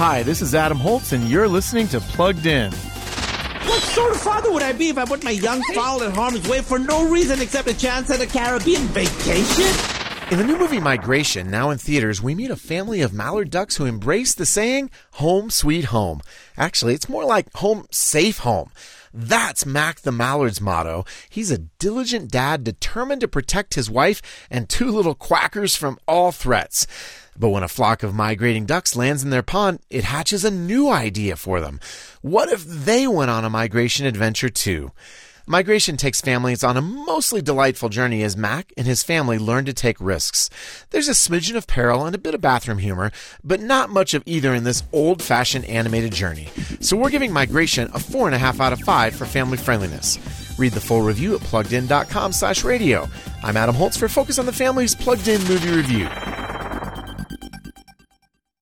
Hi, this is Adam Holz, and you're listening to Plugged In. What sort of father would I be if I put my young fowl in harm's way for no reason except a chance at a Caribbean vacation? In the new movie Migration, now in theaters, we meet a family of mallard ducks who embrace the saying, home sweet home. Actually, it's more like home safe home. That's Mac the Mallard's motto. He's a diligent dad determined to protect his wife and two little quackers from all threats. But when a flock of migrating ducks lands in their pond, it hatches a new idea for them. What if they went on a migration adventure too? Migration takes families on a mostly delightful journey as Mac and his family learn to take risks. There's a smidgen of peril and a bit of bathroom humor, but not much of either in this old fashioned animated journey. So we're giving Migration a 4.5 out of 5 for family friendliness. Read the full review at pluggedin.com slash radio. I'm Adam Holz for Focus on the Family's Plugged In Movie Review.